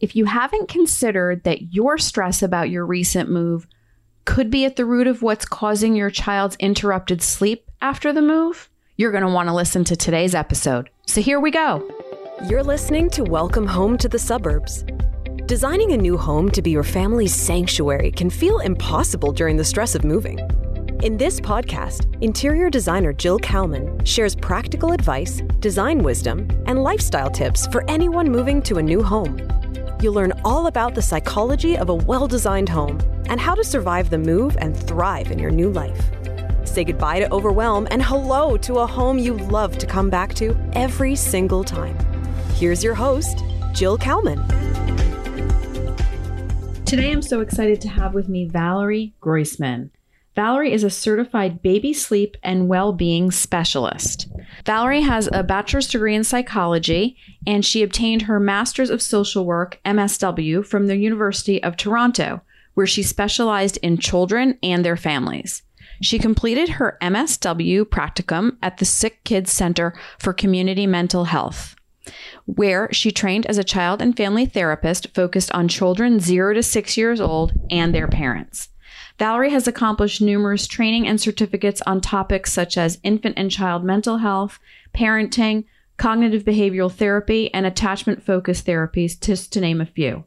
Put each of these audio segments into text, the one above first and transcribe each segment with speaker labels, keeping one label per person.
Speaker 1: If you haven't considered that your stress about your recent move could be at the root of what's causing your child's interrupted sleep after the move, you're going to want to listen to today's episode. So here we go.
Speaker 2: You're listening to Welcome Home to the Suburbs. Designing a new home to be your family's sanctuary can feel impossible during the stress of moving. In this podcast, interior designer Jill Kalman shares practical advice, design wisdom, and lifestyle tips for anyone moving to a new home. You'll learn all about the psychology of a well designed home and how to survive the move and thrive in your new life. Say goodbye to overwhelm and hello to a home you love to come back to every single time. Here's your host, Jill Kalman.
Speaker 1: Today, I'm so excited to have with me Valerie Groysman. Valerie is a certified baby sleep and well being specialist. Valerie has a bachelor's degree in psychology and she obtained her master's of social work, MSW, from the University of Toronto, where she specialized in children and their families. She completed her MSW practicum at the SickKids Center for Community Mental Health, where she trained as a child and family therapist focused on children 0 to 6 years old and their parents. Valerie has accomplished numerous training and certificates on topics such as infant and child mental health, parenting, cognitive behavioral therapy, and attachment focused therapies, just to name a few.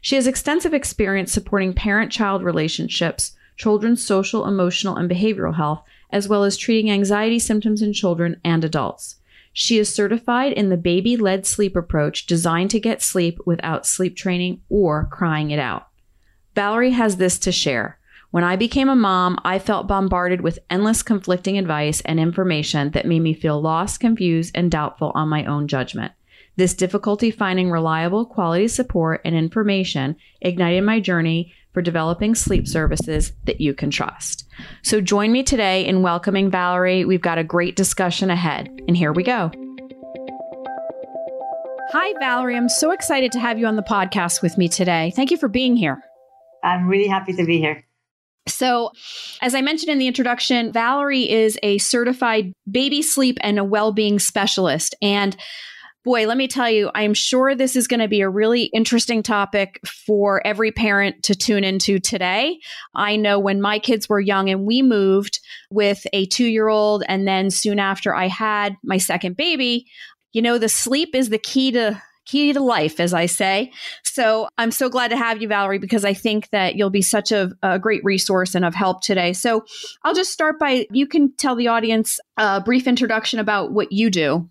Speaker 1: She has extensive experience supporting parent child relationships, children's social, emotional, and behavioral health, as well as treating anxiety symptoms in children and adults. She is certified in the baby led sleep approach designed to get sleep without sleep training or crying it out. Valerie has this to share. When I became a mom, I felt bombarded with endless conflicting advice and information that made me feel lost, confused, and doubtful on my own judgment. This difficulty finding reliable, quality support and information ignited my journey for developing sleep services that you can trust. So join me today in welcoming Valerie. We've got a great discussion ahead, and here we go. Hi, Valerie. I'm so excited to have you on the podcast with me today. Thank you for being here.
Speaker 3: I'm really happy to be here.
Speaker 1: So, as I mentioned in the introduction, Valerie is a certified baby sleep and a well being specialist. And boy, let me tell you, I'm sure this is going to be a really interesting topic for every parent to tune into today. I know when my kids were young and we moved with a two year old, and then soon after I had my second baby, you know, the sleep is the key to key to life, as I say. So I'm so glad to have you, Valerie, because I think that you'll be such a, a, great resource and of help today. So I'll just start by you can tell the audience a brief introduction about what you do.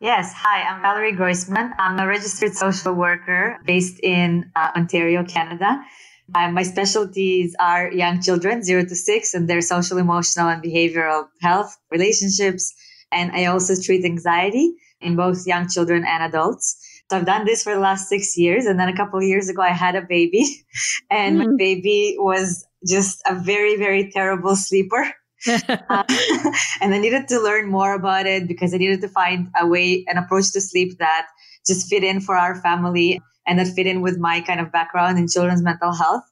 Speaker 3: Yes. Hi, I'm Valerie Groysman. I'm a registered social worker based in uh, Ontario, Canada. Uh, my specialties are young children, zero to six, and their social, emotional, and behavioral health, relationships. And I also treat anxiety in both young children and adults. So I've done this for the last six years. And then a couple of years ago, I had a baby and mm. my hmm. baby was just a very, very terrible sleeper. um, and I needed to learn more about it because I needed to find a way, an approach to sleep that just fit in for our family and that fit in with my kind of background in children's mental health.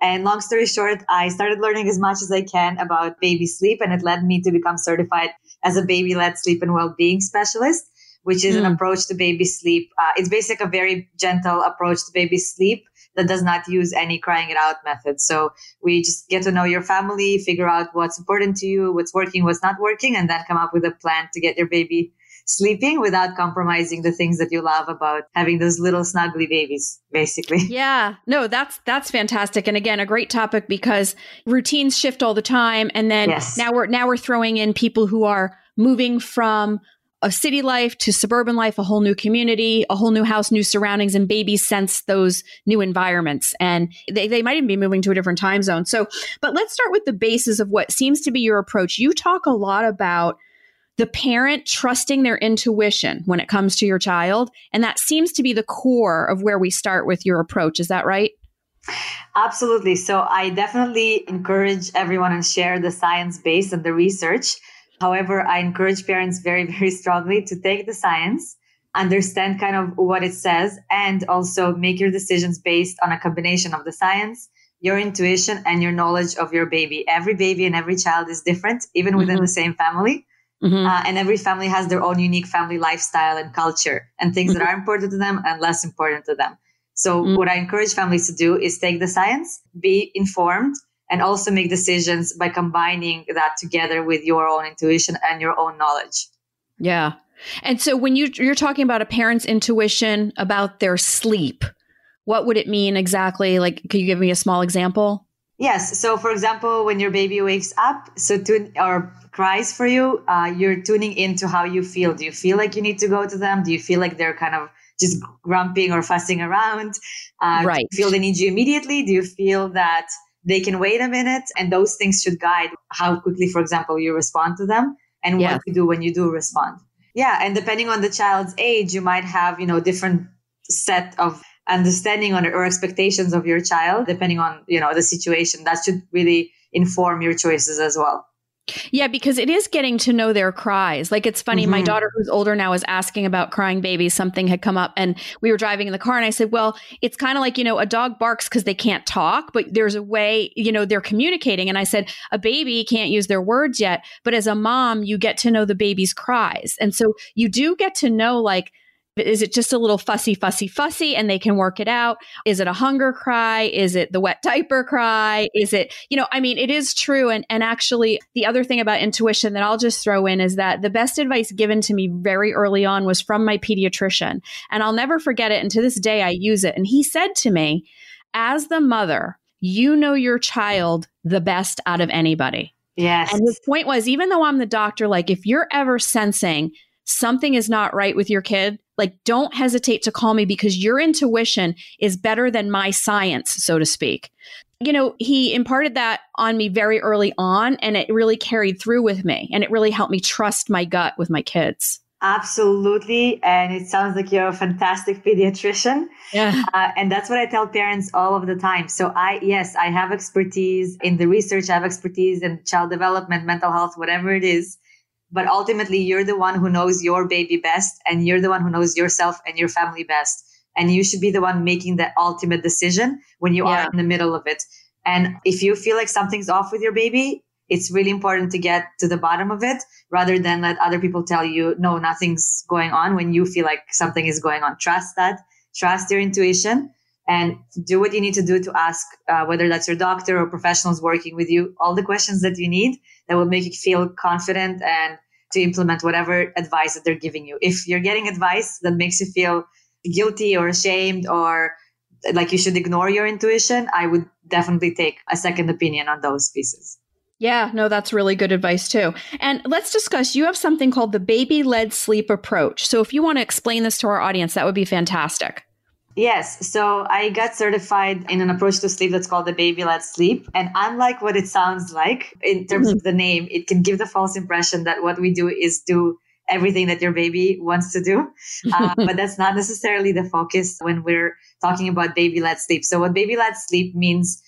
Speaker 3: And long story short, I started learning as much as I can about baby sleep and it led me to become certified as a baby led sleep and well-being specialist which is mm. an hmm. approach to baby sleep. Uh, it's basically a very gentle approach to baby sleep that does not use any crying it out method. So we just get to know your family, figure out what's important to you, what's working, what's not working, and then come up with a plan to get your baby sleeping without compromising the things that you love about having those little snuggly babies basically
Speaker 1: yeah no that's that's fantastic and again a great topic because routines shift all the time and then yes. now we're now we're throwing in people who are moving from a city life to suburban life, a whole new community, a whole new house, new surroundings, and babies sense those new environments. And they, they might even be moving to a different time zone. So, but let's start with the basis of what seems to be your approach. You talk a lot about the parent trusting their intuition when it comes to your child. And that seems to be the core of where we start with your approach. Is that right?
Speaker 3: Absolutely. So I definitely encourage everyone and share the science base and the research However, I encourage parents very, very strongly to take the science, understand kind of what it says, and also make your decisions based on a combination of the science, your intuition, and your knowledge of your baby. Every baby and every child is different, even within mm-hmm. the same family. Mm-hmm. Uh, and every family has their own unique family lifestyle and culture and things that are important to them and less important to them. So, mm-hmm. what I encourage families to do is take the science, be informed, and also make decisions by combining that together with your own intuition and your own knowledge.
Speaker 1: Yeah. And so when you you're talking about a parent's intuition about their sleep, what would it mean exactly? Like could you give me a small example?
Speaker 3: Yes. So for example, when your baby wakes up, so tune or cries for you, uh, you're tuning into how you feel. Do you feel like you need to go to them? Do you feel like they're kind of just grumping or fussing around? Uh,
Speaker 1: right.
Speaker 3: feel they need you immediately? Do you feel that they can wait a minute? And those things should guide how quickly, for example, you respond to them and what you do when you do respond. Yeah, and depending on the child's age, you might have, you know, different set of understanding on or expectations of your child depending on, you know, the situation. That should really inform your choices as well.
Speaker 1: Yeah, because it is getting to know their cries. Like it's funny, mm-hmm. my daughter who's older now is asking about crying babies. Something had come up and we were driving in the car and I said, "Well, it's kind of like, you know, a dog barks cuz they can't talk, but there's a way, you know, they're communicating." And I said, "A baby can't use their words yet, but as a mom, you get to know the baby's cries." And so you do get to know like is it just a little fussy, fussy, fussy and they can work it out? Is it a hunger cry? Is it the wet diaper cry? Is it, you know, I mean, it is true. And, and actually, the other thing about intuition that I'll just throw in is that the best advice given to me very early on was from my pediatrician. And I'll never forget it. And to this day, I use it. And he said to me, as the mother, you know your child the best out of anybody.
Speaker 3: Yes.
Speaker 1: And his point was, even though I'm the doctor, like if you're ever sensing something is not right with your kid, like don't hesitate to call me because your intuition is better than my science, so to speak. You know, he imparted that on me very early on and it really carried through with me and it really helped me trust my gut with my kids.
Speaker 3: Absolutely. And it sounds like you're a fantastic pediatrician.
Speaker 1: Yeah.
Speaker 3: Uh, and that's what I tell parents all of the time. So I, yes, I have expertise in the research. I have expertise in child development, mental health, whatever it is but ultimately you're the one who knows your baby best and you're the one who knows yourself and your family best. And you should be the one making the ultimate decision when you yeah. are in the middle of it. And if you feel like something's off with your baby it's really important to get to the bottom of it rather than let other people tell you no nothing's going on when you feel like something is going on. Trust that. Trust your intuition and do what you need to do to ask uh, whether that's your doctor or professionals working with you all the questions that you need that will make you feel confident and to implement whatever advice that they're giving you if you're getting advice that makes you feel guilty or ashamed or like you should ignore your intuition i would definitely take a second opinion on those pieces
Speaker 1: yeah, no, that's really good advice too. And let's discuss you have something called the baby led sleep approach. So if you want to explain this to our audience, that would be fantastic.
Speaker 3: Yes. So I got certified in an approach to sleep that's called the baby led sleep. And unlike what it sounds like in terms mm-hmm. of the name, it can give the false impression that what we do is do everything that your baby wants to do. Uh, but that's not necessarily the focus when we're talking about baby led sleep. So, what baby led sleep means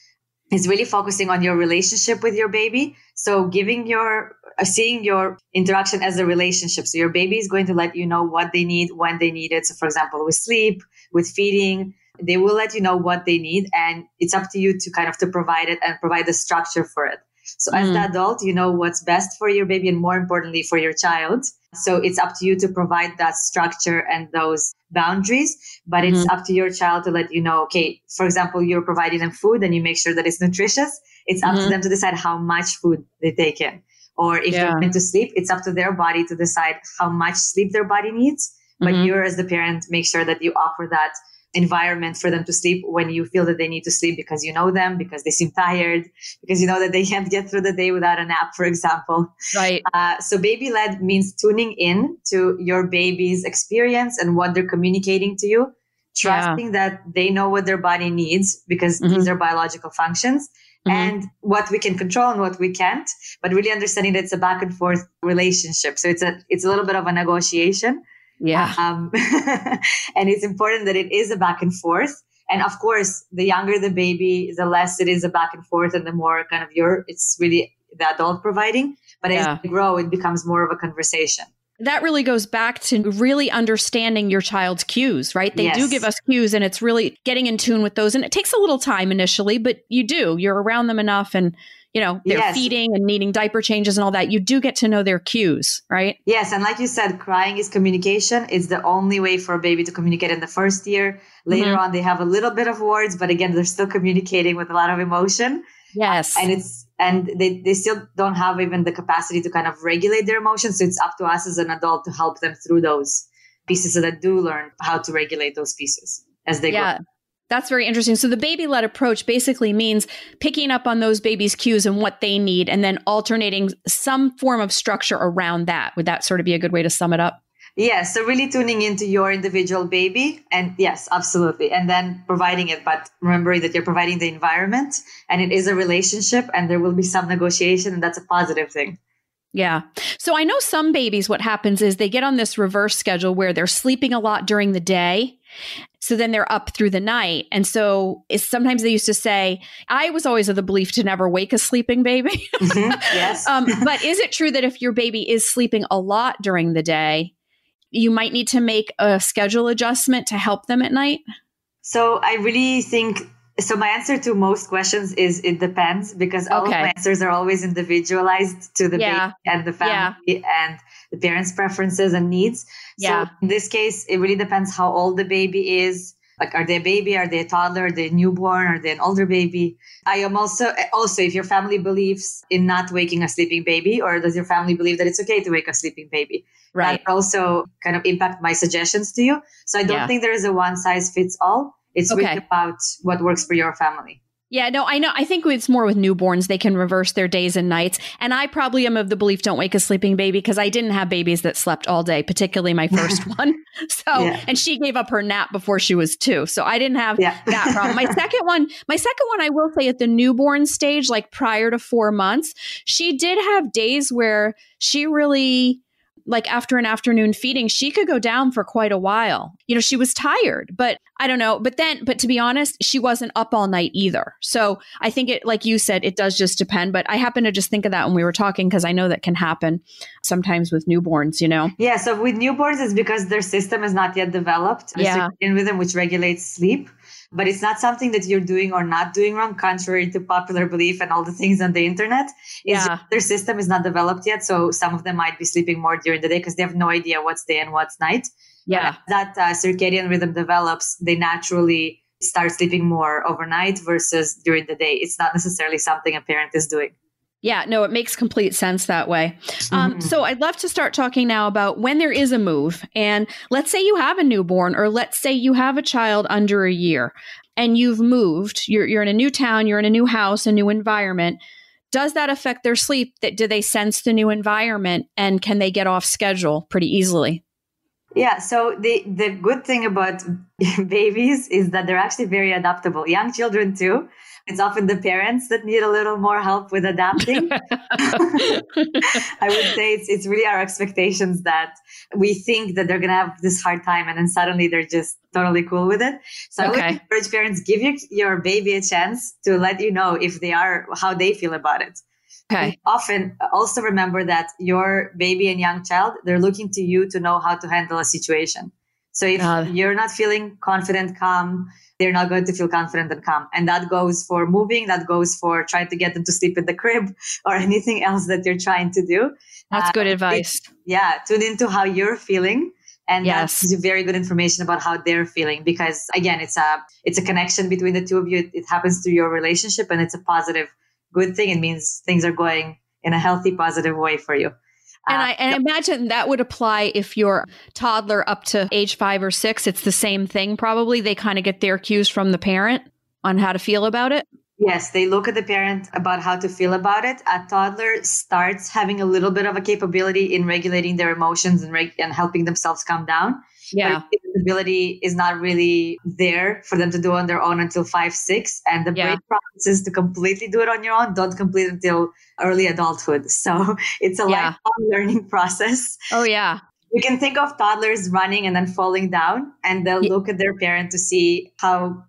Speaker 3: is really focusing on your relationship with your baby. So, giving your uh, seeing your interaction as a relationship. So your baby is going to let you know what they need when they need it. So for example, with sleep, with feeding, they will let you know what they need and it's up to you to kind of to provide it and provide the structure for it. So as mm. the adult, you know what's best for your baby and more importantly for your child. So it's up to you to provide that structure and those boundaries, but it's mm-hmm. up to your child to let you know, okay, for example, you're providing them food and you make sure that it's nutritious. It's up mm-hmm. to them to decide how much food they take in. Or if yeah. they're meant to sleep, it's up to their body to decide how much sleep their body needs. But mm-hmm. you as the parent, make sure that you offer that environment for them to sleep when you feel that they need to sleep because you know them, because they seem tired, because you know that they can't get through the day without a nap, for example.
Speaker 1: Right.
Speaker 3: Uh, so baby led means tuning in to your baby's experience and what they're communicating to you, trusting yeah. that they know what their body needs because mm-hmm. these are biological functions mm-hmm. and what we can control and what we can't, but really understanding that it's a back and forth relationship. So it's a, it's a little bit of a negotiation.
Speaker 1: Yeah.
Speaker 3: Um, and it's important that it is a back and forth. And of course, the younger the baby, the less it is a back and forth and the more kind of your, it's really the adult providing. But yeah. as they grow, it becomes more of a conversation
Speaker 1: that really goes back to really understanding your child's cues, right? They yes. do give us cues and it's really getting in tune with those. And it takes a little time initially, but you do. You're around them enough and you know, they're
Speaker 3: Yes.
Speaker 1: feeding and needing diaper changes and all that, you do get to know their cues, right?
Speaker 3: Yes, and like you said, crying is communication. It's the only way for a baby to communicate in the first year. Later
Speaker 1: Mhm.
Speaker 3: on, they have a little bit of words, but again, they're still communicating with a lot of emotion.
Speaker 1: Yes.
Speaker 3: And it's and they, they still don't have even the capacity to kind of regulate their emotions. So it's up to us as an adult to help them through those pieces so that do learn how to regulate those pieces as they
Speaker 1: yeah.
Speaker 3: grow.
Speaker 1: That's very interesting. So the baby led approach basically means picking up on those babies' cues and what they need and then alternating some form of structure around that. Would that sort of be a good way to sum it up?
Speaker 3: Yeah, so really tuning into your individual baby. And yes, absolutely. And then providing it, but remembering that you're providing the environment and it is a relationship and there will be some negotiation, and that's a positive thing.
Speaker 1: Yeah. So I know some babies, what happens is they get on this reverse schedule where they're sleeping a lot during the day. So then they're up through the night. And so sometimes they used to say, I was always of the belief to never wake a sleeping baby.
Speaker 3: Mhm, yes.
Speaker 1: um, but is it true that if your baby is sleeping a lot during the day, you might need to make a schedule adjustment to help them at night?
Speaker 3: So I really think so. My answer to most questions is it depends because all
Speaker 1: Okay.
Speaker 3: of my answers are always individualized to the
Speaker 1: Yeah.
Speaker 3: baby and the family and the parents' preferences and needs.
Speaker 1: Yeah.
Speaker 3: So in this case, it really depends how old the baby is. Like, are they a baby? Are they a toddler? Are they a newborn? Are they an older baby? I am also also if your family believes in not waking a sleeping baby, or does your family believe that it's okay to wake a sleeping baby?
Speaker 1: Right.
Speaker 3: that also kind of impact my suggestions to you. So I don't
Speaker 1: Yeah.
Speaker 3: think there is a one size fits all. It's
Speaker 1: Okay.
Speaker 3: really about what works for your family.
Speaker 1: Yeah, no, I know. I think it's more with newborns. They can reverse their days and nights. And I probably am of the belief don't wake a sleeping baby because I didn't have babies that slept all day, particularly my first one. So,
Speaker 3: Yeah.
Speaker 1: and she gave up her nap before she was two. So I didn't have
Speaker 3: Yeah.
Speaker 1: that problem. My second one, my second one, I will say at the newborn stage, like prior to four months, she did have days where she really, like after an afternoon feeding, she could go down for quite a while. You know, she was tired, but I don't know. But then, but to be honest, she wasn't up all night either. So I think it, like you said, it does just depend. But I happen to just think of that when we were talking because I know that can happen sometimes with newborns, you know?
Speaker 3: Yeah. So with newborns, it's because their system is not yet developed. The
Speaker 1: Yeah.
Speaker 3: circadian rhythm, which regulates sleep. But it's not something that you're doing or not doing wrong, contrary to popular belief and all the things on the internet. It's
Speaker 1: Yeah.
Speaker 3: their system is not developed yet. So some of them might be sleeping more during the day because they have no idea what's day and what's night.
Speaker 1: Yeah.
Speaker 3: That uh, circadian rhythm develops, they naturally start sleeping more overnight versus during the day. It's not necessarily something a parent is doing.
Speaker 1: Yeah, no, it makes complete sense that way. Um,
Speaker 3: Mhm.
Speaker 1: so I'd love to start talking now about when there is a move. And let's say you have a newborn, or let's say you have a child under a year and you've moved, you're, you're in a new town, you're in a new house, a new environment. Does that affect their sleep? That do they sense the new environment and can they get off schedule pretty easily?
Speaker 3: Yeah, so the the good thing about babies is that they're actually very adaptable. Young children too. It's often the parents that need a little more help with adapting. I would say it's it's really our expectations that we think that they're gonna have this hard time and then suddenly they're just totally cool with it. So I would encourage parents give your your baby a chance to let you know if they are how they feel about it.
Speaker 1: okay.
Speaker 3: Often also remember that your baby and young child, they're looking to you to know how to handle a situation. So if
Speaker 1: it.
Speaker 3: you're not feeling confident, calm, they're not going to feel confident and calm. And that goes for moving, that goes for trying to get them to sleep in the crib or anything else that you're trying to do.
Speaker 1: That's
Speaker 3: Uh,
Speaker 1: good advice.
Speaker 3: Yeah, tune into how you're feeling. And
Speaker 1: Yes.
Speaker 3: that gives you very good information about how they're feeling because again, it's a it's a connection between the two of you. It, it happens through your relationship and it's a positive, good thing. It means things are going in a healthy, positive way for you.
Speaker 1: And
Speaker 3: Uh,
Speaker 1: I and I imagine that would apply if you're toddler up to age five or six. It's the same thing, probably. They kind of get their cues from the parent on how to feel about it.
Speaker 3: Yes, they look at the parent about how to feel about it. A toddler starts having a little bit of a capability in regulating their emotions and, reg- and helping themselves calm down.
Speaker 1: Yeah.
Speaker 3: Ability is not really there for them to do on their own until five, six. And the
Speaker 1: Yeah.
Speaker 3: brain processes to completely do it on your own don't complete until early adulthood. So it's a
Speaker 1: Yeah.
Speaker 3: lifelong learning process.
Speaker 1: Oh, yeah.
Speaker 3: You can think of toddlers running and then falling down, and they'll
Speaker 1: Ye-
Speaker 3: look at their parent to see how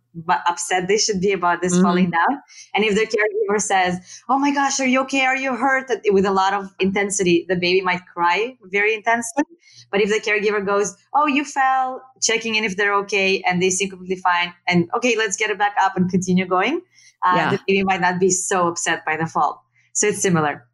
Speaker 3: upset they should be about this
Speaker 1: Mhm.
Speaker 3: falling down. And if their caregiver says, "Oh my gosh, are you okay? Are you hurt?" with a lot of intensity, the baby might cry very intensely. But if the caregiver goes, "Oh, you fell," checking in if they're okay, and they seem completely fine, and okay, let's get it back up and continue going, uh,
Speaker 1: Yeah.
Speaker 3: the baby might not be so upset by the fall. So it's similar.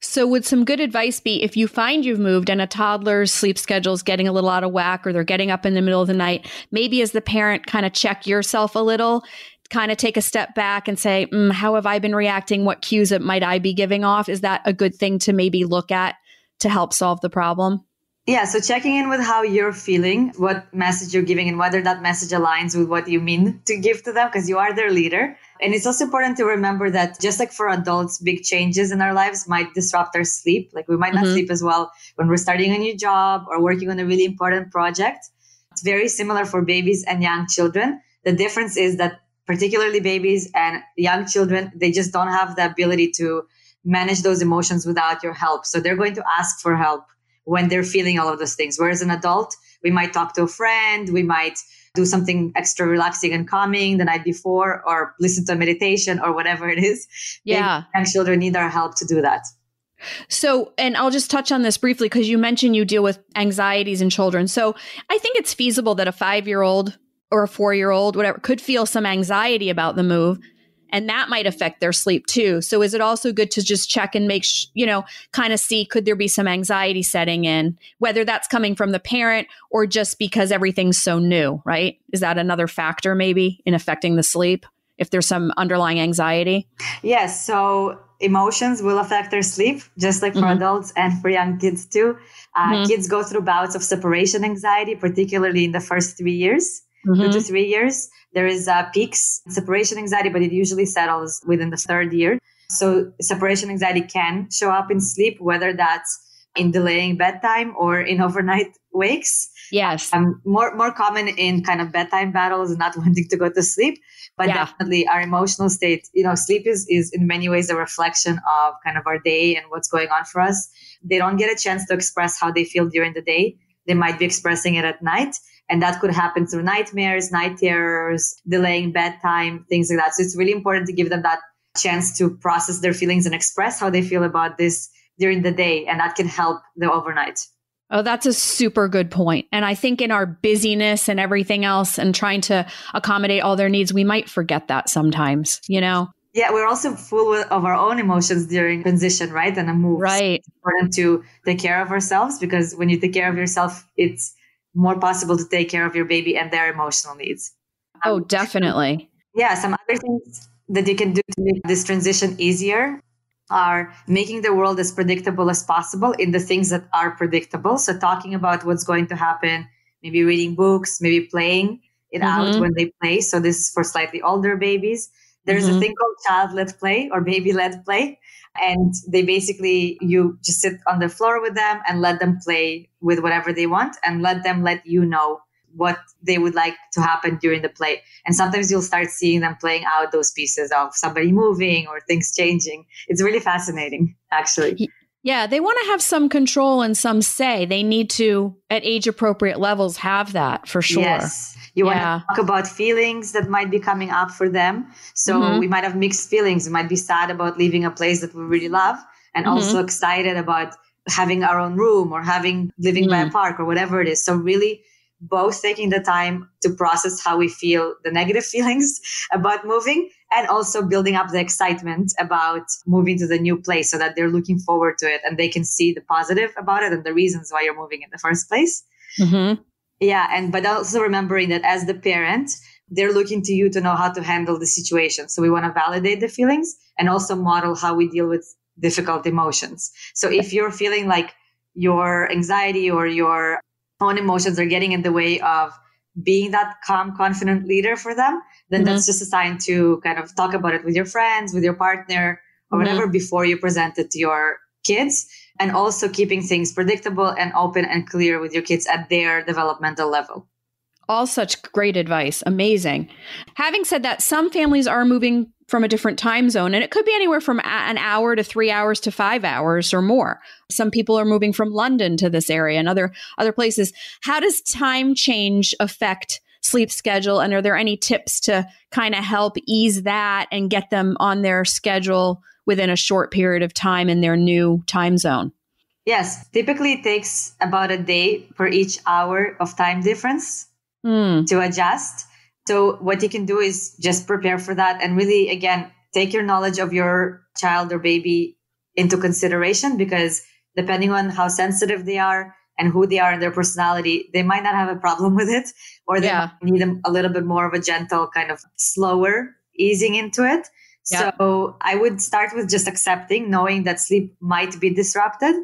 Speaker 1: So, would some good advice be if you find you've moved and a toddler's sleep schedule is getting a little out of whack or they're getting up in the middle of the night, maybe as the parent, kind of check yourself a little, kind of take a step back and say, mm, How have I been reacting? What cues might I be giving off? Is that a good thing to maybe look at to help solve the problem?
Speaker 3: Yeah, so checking in with how you're feeling, what message you're giving, and whether that message aligns with what you mean to give to them, because you are their leader. And it's also important to remember that just like for adults, big changes in our lives might disrupt our sleep. Like we might not mm-hmm. sleep as well when we're starting a new job or working on a really important project. It's very similar for babies and young children. The difference is that particularly babies and young children, they just don't have the ability to manage those emotions without your help. So they're going to ask for help when they're feeling all of those things. Whereas an adult, we might talk to a friend, we might do something extra relaxing and calming the night before, or listen to a meditation or whatever it is.
Speaker 1: Yeah.
Speaker 3: And children need our help to do that.
Speaker 1: So, and I'll just touch on this briefly because you mentioned you deal with anxieties in children. So, I think it's feasible that a five year old or a four year old, whatever, could feel some anxiety about the move and that might affect their sleep too. So is it also good to just check and make, sh- you know, kind of see could there be some anxiety setting in, whether that's coming from the parent or just because everything's so new, right? Is that another factor maybe in affecting the sleep if there's some underlying anxiety?
Speaker 3: Yes. So emotions will affect their sleep, just like for mm-hmm. adults and for young kids too. Uh, mm-hmm. Kids go through bouts of separation anxiety, particularly in the first three years, mm-hmm. two to three years. There is uh, peaks separation anxiety, but it usually settles within the third year. So separation anxiety can show up in sleep, whether that's in delaying bedtime or in overnight wakes.
Speaker 1: Yes.
Speaker 3: Um, more more common in kind of bedtime battles and not wanting to go to sleep. But yeah. definitely our emotional state, you know, sleep is is in many ways a reflection of kind of our day and what's going on for us. They don't get a chance to express how they feel during the day. They might be expressing it at night. And that could happen through nightmares, night terrors, delaying bedtime, things like that. So it's really important to give them that chance to process their feelings and express how they feel about this during the day. And that can help the overnight.
Speaker 1: Oh, that's a super good point. And I think in our busyness and everything else and trying to accommodate all their needs, we might forget that sometimes, you know?
Speaker 3: Yeah, we're also full of our own emotions during transition, right? And a move.
Speaker 1: Right.
Speaker 3: It's important to take care of ourselves because when you take care of yourself, it's more possible to take care of your baby and their emotional needs.
Speaker 1: Oh, um, definitely.
Speaker 3: Yeah, some other things that you can do to make this transition easier are making the world as predictable as possible in the things that are predictable. So, talking about what's going to happen, maybe reading books, maybe playing it mm-hmm. out when they play. So, this is for slightly older babies. There's mm-hmm. a thing called child led play or baby led play and they basically you just sit on the floor with them and let them play with whatever they want and let them let you know what they would like to happen during the play. And sometimes you'll start seeing them playing out those pieces of somebody moving or things changing. It's really fascinating actually
Speaker 1: yeah they want to have some control and some say they need to at age appropriate levels have that for sure
Speaker 3: yes you yeah. want to talk about feelings that might be coming up for them. So mm-hmm. we might have mixed feelings. We might be sad about leaving a place that we really love and mm-hmm. also excited about having our own room or having living mm-hmm. by a mm-hmm. park or whatever it is. So really both taking the time to process how we feel the negative feelings about moving and also building up the excitement about moving to the new place so that they're looking forward to it and they can see the positive about it and the reasons why you're moving in the first place.
Speaker 1: Mm-hmm.
Speaker 3: Yeah, and but also remembering that as the parent, they're looking to you to know how to handle the situation. So we want to validate the feelings and also model how we deal with difficult emotions. So if you're feeling like your anxiety or your own emotions are getting in the way of being that calm, confident leader for them, then mm-hmm. that's just a sign to kind of talk about it with your friends, with your partner, or mm-hmm. whatever before you present it to your kids and also keeping things predictable and open and clear with your kids at their developmental level.
Speaker 1: All such great advice. Amazing. Having said that, some families are moving from a different time zone, and it could be anywhere from an hour to three hours to five hours or more. Some people are moving from London to this area and other other places. How does time change affect sleep schedule? And are there any tips to kind of help ease that and get them on their schedule within a short period of time in their new time zone?
Speaker 3: Yes, typically it takes about a day for each hour of time difference
Speaker 1: mm.
Speaker 3: to adjust. So, what you can do is just prepare for that and really, again, take your knowledge of your child or baby into consideration because depending on how sensitive they are and who they are and their personality, they might not have a problem with it, or they yeah. need a little bit more of a gentle kind of slower easing into it. Yeah. So I would start with just accepting, knowing that sleep might be disrupted,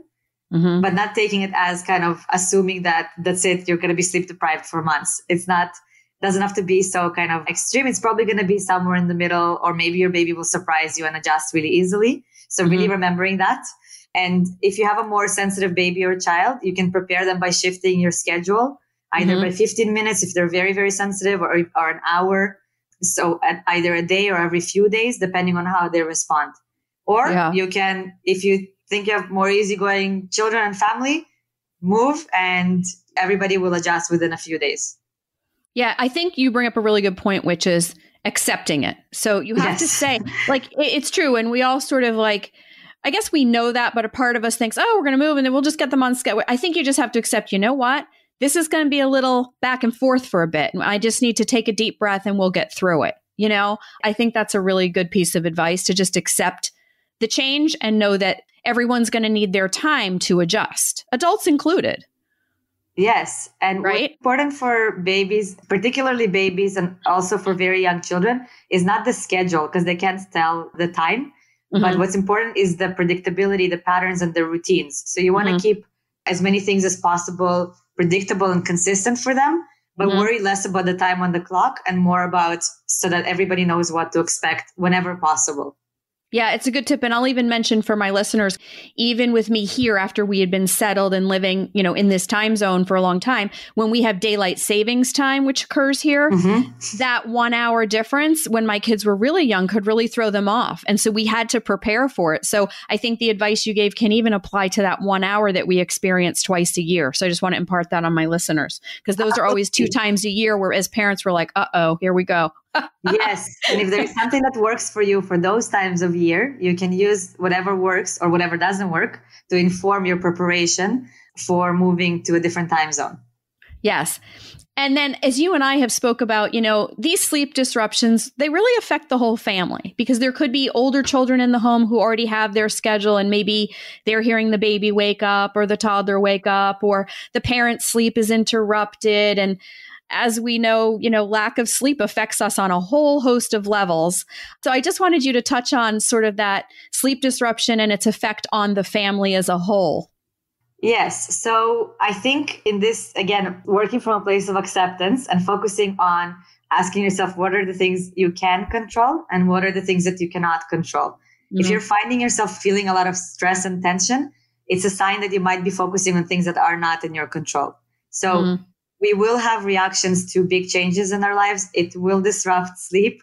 Speaker 3: mm-hmm. but not taking it as kind of assuming that that's it, you're going to be sleep deprived for months. It's not, doesn't have to be so kind of extreme. It's probably going to be somewhere in the middle, or maybe your baby will surprise you and adjust really easily. So mm-hmm. really remembering that. And if you have a more sensitive baby or child, you can prepare them by shifting your schedule either mm-hmm. by 15 minutes if they're very, very sensitive or, or an hour so either a day or every few days, depending on how they respond. Or yeah. you can, if you think you have more easygoing children and family, move and everybody will adjust within a few days.
Speaker 1: Yeah, I think you bring up a really good point, which is accepting it. So you have yes. to say, like, it's true. And we all sort of like, I guess we know that, but a part of us thinks, oh, we're going to move and then we'll just get them on schedule. I think you just have to accept, you know what? this is going to be a little back and forth for a bit. I just need to take a deep breath and we'll get through it. You know, I think that's a really good piece of advice to just accept the change and know that everyone's going to need their time to adjust, adults included.
Speaker 3: Yes. And right? what's important for babies, particularly babies and also for very young children, is not the schedule because they can't tell the time. Mm-hmm. But what's important is the predictability, the patterns, and the routines. So you want to mm-hmm. keep as many things as possible predictable and consistent for them, but mm-hmm. worry less about the time on the clock and more about so that everybody knows what to expect whenever possible.
Speaker 1: Yeah, it's a good tip. And I'll even mention for my listeners, even with me here after we had been settled and living, you know, in this time zone for a long time, when we have daylight savings time, which occurs here, mm-hmm. that one hour difference when my kids were really young could really throw them off. And so we had to prepare for it. So I think the advice you gave can even apply to that one hour that we experience twice a year. So I just want to impart that on my listeners because those are always two times a year where as parents we're like, uh oh, here we go
Speaker 3: yes. And if there's something that works for you for those times of year, you can use whatever works or whatever doesn't work to inform your preparation for moving to a different time zone.
Speaker 1: Yes. And then as you and I have spoke about, you know, these sleep disruptions, they really affect the whole family because there could be older children in the home who already have their schedule and maybe they're hearing the baby wake up or the toddler wake up or the parent's sleep is interrupted and as we know, you know, lack of sleep affects us on a whole host of levels. So I just wanted you to touch on sort of that sleep disruption and its effect on the family as a whole.
Speaker 3: Yes. So I think in this, again, working from a place of acceptance and focusing on asking yourself what are the things you can control and what are the things that you cannot control. Mm-hmm. If you're finding yourself feeling a lot of stress and tension, it's a sign that you might be focusing on things that are not in your control. So mm-hmm we will have reactions to big changes in our lives. It will disrupt sleep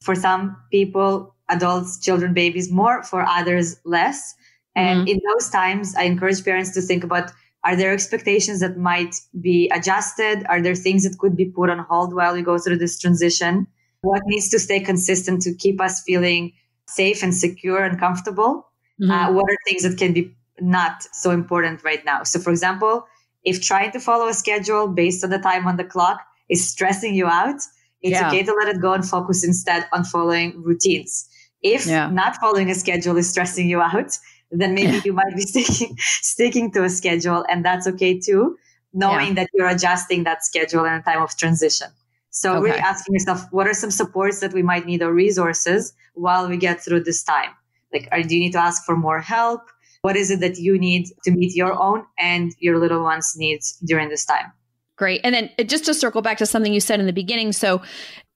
Speaker 3: for some people, adults, children, babies more, for others less. And mm-hmm. in those times, I encourage parents to think about are there expectations that might be adjusted? Are there things that could be put on hold while we go through this transition? What needs to stay consistent to keep us feeling safe and secure and comfortable? Mm-hmm. Uh, what are things that can be not so important right now? So, for example, if trying to follow a schedule based on the time on the clock is stressing you out, it's yeah. okay to let it go and focus instead on following routines. If yeah. not following a schedule is stressing you out, then maybe yeah. you might be sticking sticking to a schedule, and that's okay too, knowing that you're adjusting that schedule in a time of transition. So okay. really asking yourself, what are some supports that we might need or resources while we get through this time? Like, are, do you need to ask for more help? What is it that you need to meet your own and your little one's needs during this time?
Speaker 1: Great. And then uh, just to circle back to something you said in the beginning. So,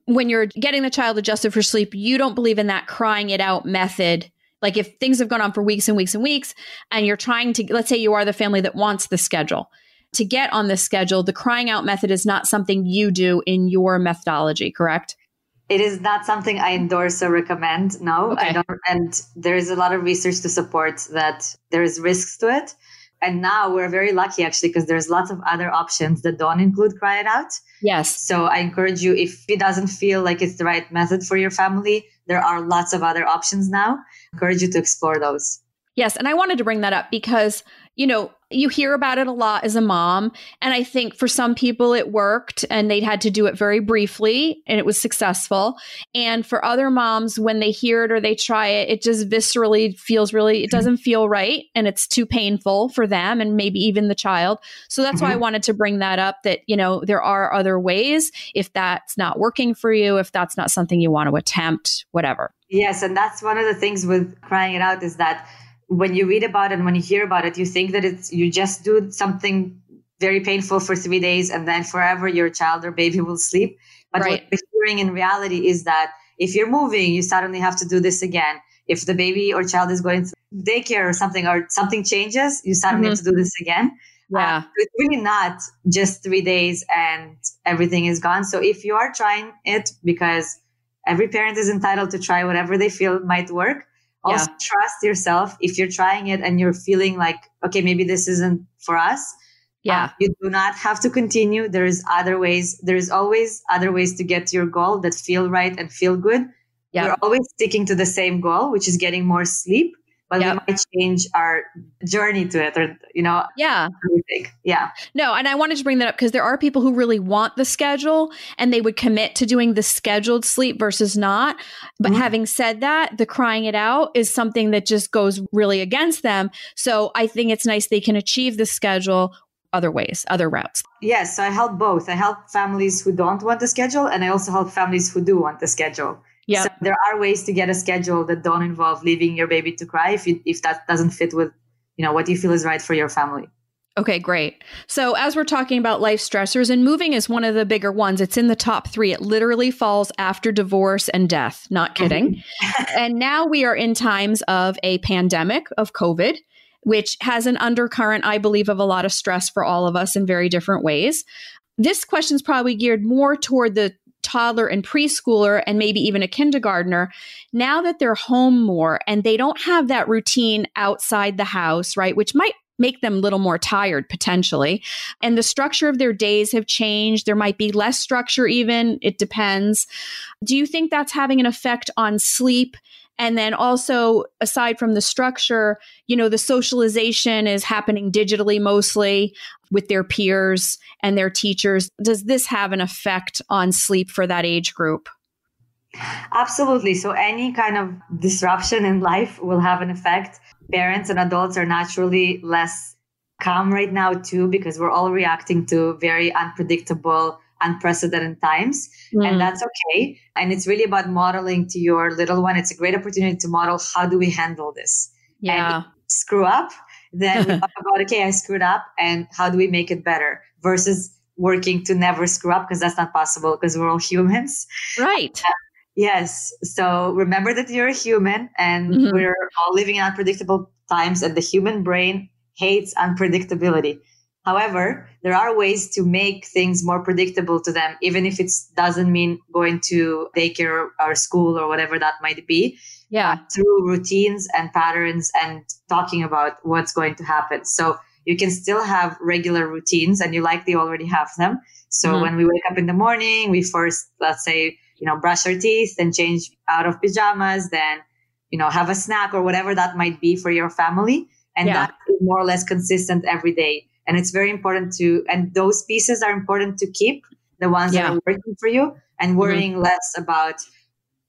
Speaker 1: when you're getting the child adjusted for sleep, you don't believe in that crying it out method. Like if things have gone on for weeks and weeks and weeks, and you're trying to, let's say you are the family that wants the schedule. To get on the schedule, the crying out method is not something you do in your methodology, correct?
Speaker 3: It is not something I endorse or recommend. No, okay. I don't. And there is a lot of research to support that there is risks to it. And now we're very lucky actually because there's lots of other options that don't include cry it out.
Speaker 1: Yes.
Speaker 3: So I encourage you if it doesn't feel like it's the right method for your family, there are lots of other options now. I encourage you to explore those.
Speaker 1: Yes. And I wanted to bring that up because, you know, you hear about it a lot as a mom. And I think for some people it worked and they had to do it very briefly and it was successful. And for other moms, when they hear it or they try it, it just viscerally feels really, it doesn't feel right and it's too painful for them and maybe even the child. So that's mm-hmm. why I wanted to bring that up that, you know, there are other ways if that's not working for you, if that's not something you want to attempt, whatever.
Speaker 3: Yes. And that's one of the things with crying it out is that when you read about it and when you hear about it, you think that it's you just do something very painful for three days and then forever your child or baby will sleep. But right. what you're hearing in reality is that if you're moving, you suddenly have to do this again. If the baby or child is going to daycare or something or something changes, you suddenly mm-hmm. have to do this again.
Speaker 1: Yeah. Uh,
Speaker 3: it's really not just three days and everything is gone. So if you are trying it, because every parent is entitled to try whatever they feel might work, also, yeah. trust yourself. If you're trying it and you're feeling like, okay, maybe this isn't for us.
Speaker 1: Yeah. Uh,
Speaker 3: you do not have to continue. There's other ways. There's always other ways to get to your goal that feel right and feel good. Yeah. We're always sticking to the same goal, which is getting more sleep but yep. we might change our journey to it or you know
Speaker 1: yeah
Speaker 3: yeah
Speaker 1: no and i wanted to bring that up because there are people who really want the schedule and they would commit to doing the scheduled sleep versus not but mm-hmm. having said that the crying it out is something that just goes really against them so i think it's nice they can achieve the schedule other ways, other routes?
Speaker 3: Yes, so I help both. I help families who don't want the schedule, and I also help families who do want the schedule.
Speaker 1: Yeah.
Speaker 3: So there are ways to get a schedule that don't involve leaving your baby to cry if you, if that doesn't fit with, you know, what you feel is right for your family.
Speaker 1: Okay, great. So, as we're talking about life stressors, and moving is one of the bigger ones, it's in the top three. It literally falls after divorce and death. Not kidding. Mm-hmm. and now we are in times of a pandemic of COVID, which has an undercurrent, I believe, of a lot of stress for all of us in very different ways. This question is probably geared more toward the toddler and preschooler and maybe even a kindergartner, now that they're home more and they don't have that routine outside the house, right, which might make them a little more tired potentially. And the structure of their days have changed. There might be less structure, even. It depends. Do you think that's having an effect on sleep? And then also, aside from the structure, you know, the socialization is happening digitally mostly with their peers and their teachers. Does this have an effect on sleep for that age group?
Speaker 3: Absolutely. So, any kind of disruption in life will have an effect. Parents and adults are naturally less calm right now, too, because we're all reacting to very unpredictable, unprecedented times. Mm. And that's okay. And it's really about modeling to your little one. It's a great opportunity to model how do we handle this?
Speaker 1: Yeah.
Speaker 3: screw up, then we talk about, okay, I screwed up and how do we make it better versus working to never screw up because that's not possible because we're all humans.
Speaker 1: Right.
Speaker 3: Uh, yes. So remember that you're a human and mm-hmm. we're all living in unpredictable times and the human brain hates unpredictability. However, there are ways to make things more predictable to them, even if it doesn't mean going to daycare or school or whatever that might be
Speaker 1: yeah.
Speaker 3: through routines and patterns and talking about what's going to happen. So you can still have regular routines and you likely already have them. So mm-hmm. when we wake up in the morning we first let's say you know brush our teeth and change out of pajamas then you know have a snack or whatever that might be for your family. And yeah. that is more or less consistent every day and it's very important to and those pieces are important to keep the ones yeah. that are working for you and mm-hmm. worrying mm-hmm. less about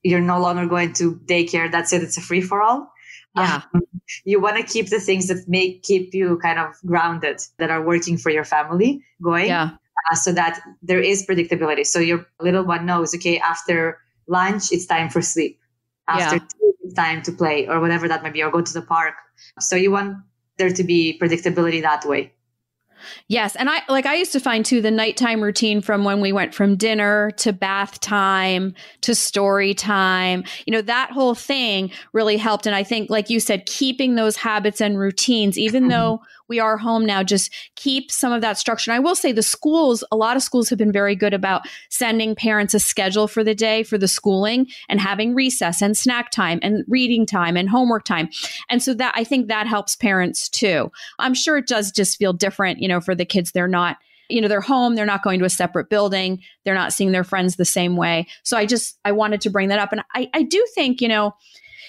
Speaker 3: you're no longer going to daycare. That's it. It's a free for all.
Speaker 1: Yeah.
Speaker 3: Um, you want to keep the things that make keep you kind of grounded that are working for your family going.
Speaker 1: Yeah.
Speaker 3: Uh, so that there is predictability. So your little one knows, okay, after lunch, it's time for sleep. After yeah. tea, it's time to play or whatever that might be, or go to the park. So you want there to be predictability that way.
Speaker 1: Yes. And I like I used to find too the nighttime routine from when we went from dinner to bath time to story time, you know, that whole thing really helped. And I think, like you said, keeping those habits and routines, even mm-hmm. though we are home now, just keep some of that structure. And I will say the schools, a lot of schools have been very good about sending parents a schedule for the day for the schooling and having recess and snack time and reading time and homework time. And so that I think that helps parents too. I'm sure it does just feel different, you know, for the kids. They're not you know they're home they're not going to a separate building they're not seeing their friends the same way so i just i wanted to bring that up and i, I do think you know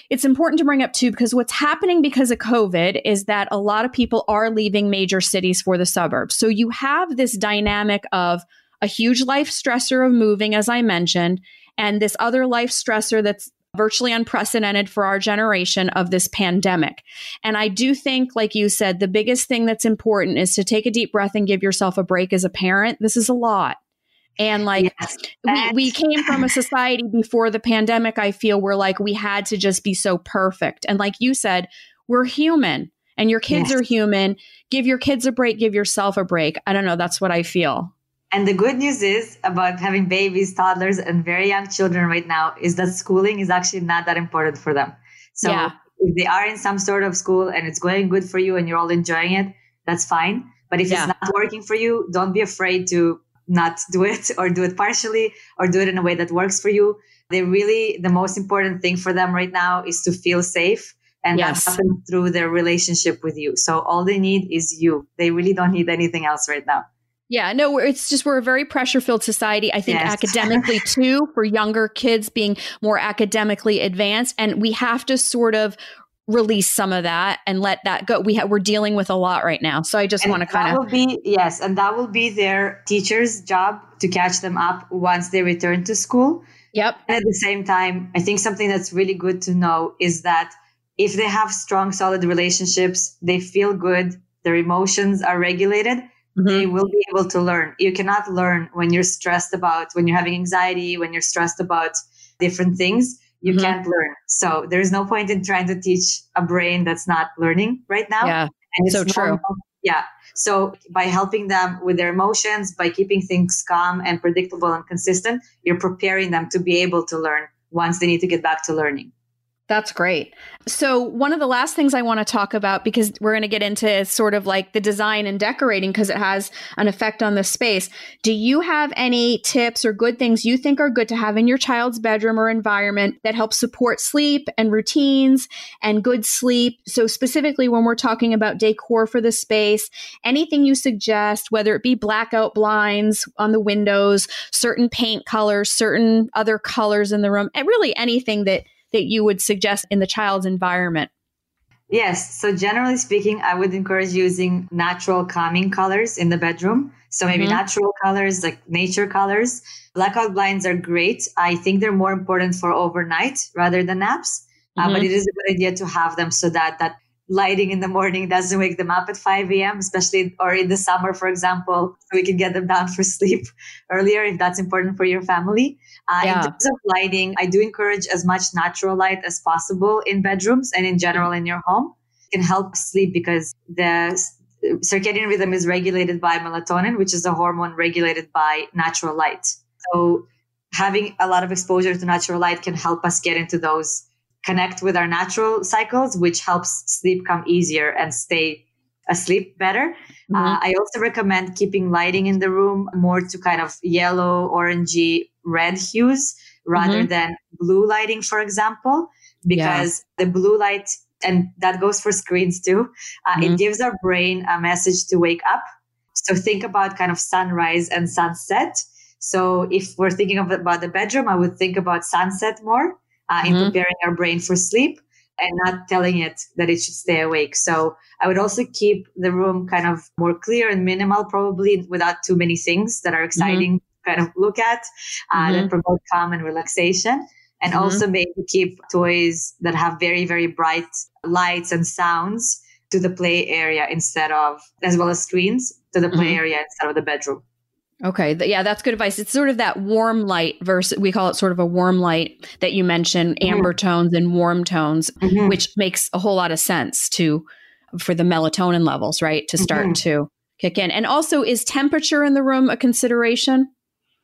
Speaker 1: it's important to bring up too because what's happening because of COVID is that a lot of people are leaving major cities for the suburbs. So you have this dynamic of a huge life stressor of moving, as I mentioned, and this other life stressor that's virtually unprecedented for our generation of this pandemic. And I do think, like you said, the biggest thing that's important is to take a deep breath and give yourself a break as a parent. This is a lot. And like yes, we, we came from a society before the pandemic, I feel where like we had to just be so perfect. And like you said, we're human and your kids yes. are human. Give your kids a break, give yourself a break. I don't know. That's what I feel.
Speaker 3: And the good news is about having babies, toddlers, and very young children right now is that schooling is actually not that important for them. So yeah. if they are in some sort of school and it's going good for you and you're all enjoying it, that's fine. But if yeah. it's not working for you, don't be afraid to not do it or do it partially or do it in a way that works for you. They really, the most important thing for them right now is to feel safe. And yes. that happens through their relationship with you. So all they need is you. They really don't need anything else right now.
Speaker 1: Yeah, no, it's just we're a very pressure filled society. I think yes. academically too, for younger kids being more academically advanced. And we have to sort of release some of that and let that go. We ha- we're dealing with a lot right now. So I just want to kind
Speaker 3: of. be, yes. And that will be their teacher's job to catch them up once they return to school.
Speaker 1: Yep.
Speaker 3: And at the same time, I think something that's really good to know is that if they have strong, solid relationships, they feel good, their emotions are regulated mm-hmm. they will be able to learn. You cannot learn when you're stressed about, when you're having anxiety, when you're stressed about different things. You mm-hmm. can't learn. So there's no point in trying to teach a brain that's not learning right now.
Speaker 1: Yeah. And it's so true.
Speaker 3: Yeah. So by helping them with their emotions, by keeping things calm and predictable and consistent, you're preparing them to be able to learn once they need to get back to learning.
Speaker 1: That's great. So, one of the last things I want to talk about, because we're going to get into sort of like the design and decorating because it has an effect on the space. Do you have any tips or good things you think are good to have in your child's bedroom or environment that help support sleep and routines and good sleep? So, specifically, when we're talking about decor for the space, anything you suggest, whether it be blackout blinds on the windows, certain paint colors, certain other colors in the room, and really anything that that you would suggest in the child's environment?
Speaker 3: Yes. So, generally speaking, I would encourage using natural calming colors in the bedroom. So, maybe mm-hmm. natural colors like nature colors. Blackout blinds are great. I think they're more important for overnight rather than naps. Mm-hmm. Uh, but mm-hmm. it is a good idea to have them so that that lighting in the morning doesn't wake them up at 5 a.m., especially or in the summer, for example, so we can get them down for sleep earlier if that's important for your family. Uh, yeah. In terms of lighting, I do encourage as much natural light as possible in bedrooms and in general in your home. It can help sleep because the circadian rhythm is regulated by melatonin, which is a hormone regulated by natural light. So having a lot of exposure to natural light can help us get into those connect with our natural cycles, which helps sleep come easier and stay asleep better. Mm-hmm. Uh, I also recommend keeping lighting in the room more to kind of yellow, orangey, red hues rather mm-hmm. than blue lighting, for example, because yeah. the blue light, and that goes for screens too, uh, mm-hmm. it gives our brain a message to wake up. So think about kind of sunrise and sunset. So if we're thinking of about the bedroom, I would think about sunset more uh, in mm-hmm. preparing our brain for sleep and not telling it that it should stay awake. So I would also keep the room kind of more clear and minimal, probably without too many things that are mm-hmm. exciting mm-hmm. kind of look at uh, mm-hmm. that promote calm and relaxation. And mm-hmm. also maybe keep toys that have very, very bright lights and sounds to the play area instead of, as well as screens to the play mm-hmm. area instead of the bedroom.
Speaker 1: Okay. Yeah, that's good advice. It's sort of that warm light versus we call it sort of a warm light that you mentioned, mm-hmm. amber tones and warm tones, mm-hmm. which makes a whole lot of sense to for the melatonin levels, right? To start mm-hmm. to kick in. And also is temperature in the room a consideration?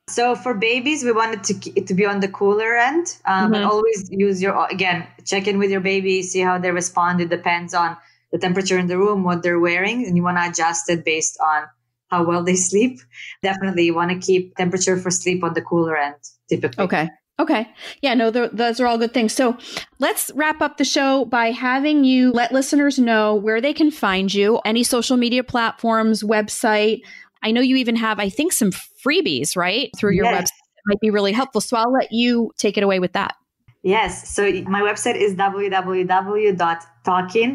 Speaker 3: So for babies, we wanted to to be on the cooler end, um, but always use your again check in with your baby, see how they respond. It depends on the temperature in the room, what they're wearing, and you want to adjust it based on how well they sleep. Definitely, you want to keep temperature for sleep on the cooler end, typically.
Speaker 1: Okay. Okay. Yeah, no, those are all good things. So let's wrap up the show by having you let listeners know where they can find you, any social media platforms, website. I know you even have, I think, some freebies, right? Through your yes. website. It might be really helpful. So I'll let you take it away with that.
Speaker 3: Yes. So my website is www.talkin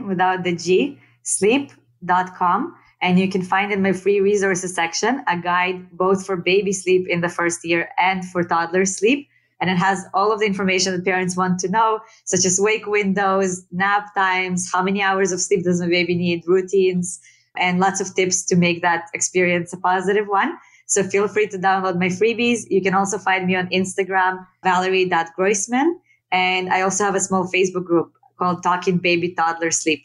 Speaker 3: without the G sleep.com. And you can find in my free resources section a guide both for baby sleep in the first year and for toddler sleep. And it has all of the information that parents want to know, such as wake windows, nap times, how many hours of sleep does my baby need, routines, and lots of tips to make that experience a positive one. So feel free to download my freebies. You can also find me on Instagram, valerie.groysman. And I also have a small Facebook group called Talking Baby Toddler Sleep.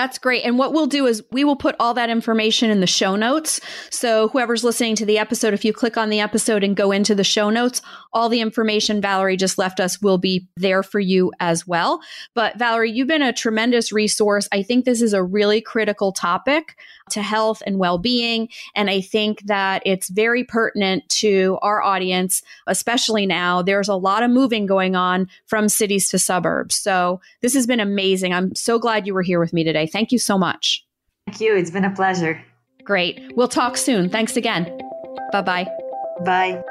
Speaker 1: That's great. And what we'll do is we will put all that information in the show notes. So whoever's listening to the episode, if you click on the episode and go into the show notes, all the information Valerie just left us will be there for you as well. But Valerie, you've been a tremendous resource. I think this is a really critical topic to health and well-being. And I think that it's very pertinent to our audience, especially now. There's a lot of moving going on from cities to suburbs. So this has been amazing. I'm so glad you were here with me today. Thank you so much.
Speaker 3: Thank you. It's been a pleasure.
Speaker 1: Great. We'll talk soon. Thanks again. Bye-bye.
Speaker 3: Bye.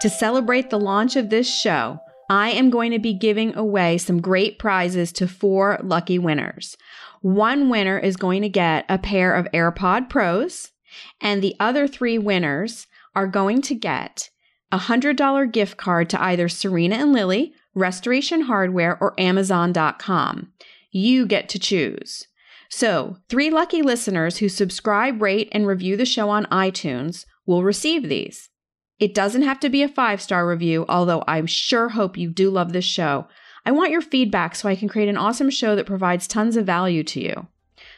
Speaker 1: To celebrate the launch of this show, I am going to be giving away some great prizes to four lucky winners. One winner is going to get a pair of AirPod Pros, and the other three winners are going to get a $100 gift card to either Serena and Lily, Restoration Hardware, or Amazon.com. You get to choose. So, three lucky listeners who subscribe, rate, and review the show on iTunes will receive these. It doesn't have to be a five star review, although I sure hope you do love this show. I want your feedback so I can create an awesome show that provides tons of value to you.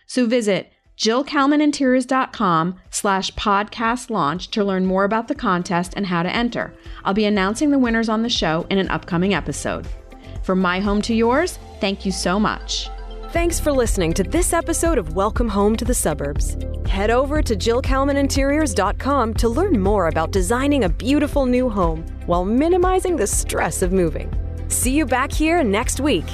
Speaker 1: So visit jillcalmaninteriors.com slash podcast launch to learn more about the contest and how to enter. I'll be announcing the winners on the show in an upcoming episode. From my home to yours, thank you so much.
Speaker 2: Thanks for listening to this episode of Welcome Home to the Suburbs. Head over to jillcalmaninteriors.com to learn more about designing a beautiful new home while minimizing the stress of moving. See you back here next week.